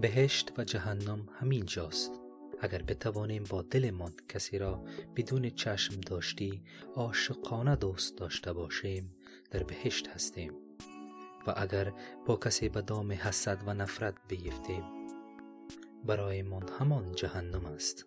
بهشت و جهنم همین جاست. اگر بتوانیم با دلمان کسی را بدون چشم داشتی عاشقانه دوست داشته باشیم در بهشت هستیم. و اگر با کسی به دام حسد و نفرت بیفتیم برایمان همان جهنم است.